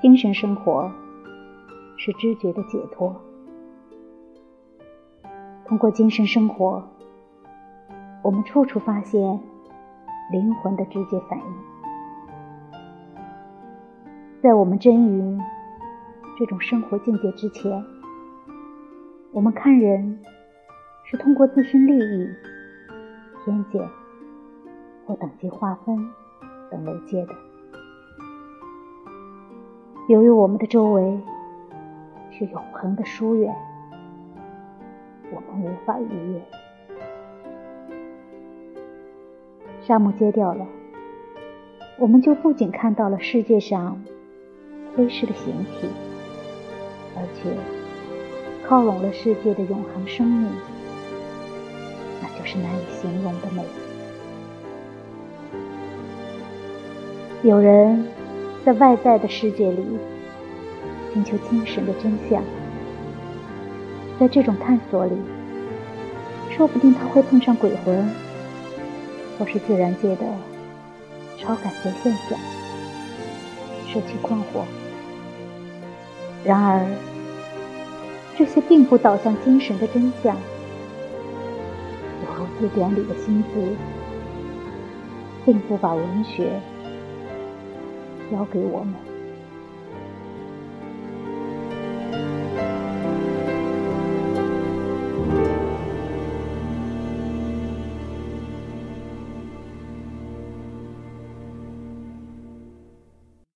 精神生活是知觉的解脱。通过精神生活，我们处处发现灵魂的直接反应。在我们臻于这种生活境界之前，我们看人是通过自身利益、偏见或等级划分等媒介的。由于我们的周围是永恒的疏远，我们无法逾越。沙漠揭掉了，我们就不仅看到了世界上飞逝的形体，而且靠拢了世界的永恒生命，那就是难以形容的美。有人。在外在的世界里寻求精神的真相，在这种探索里，说不定他会碰上鬼魂，或是自然界的超感觉现象，使其困惑。然而，这些并不导向精神的真相，犹如字典里的新字，并不把文学。交给我们。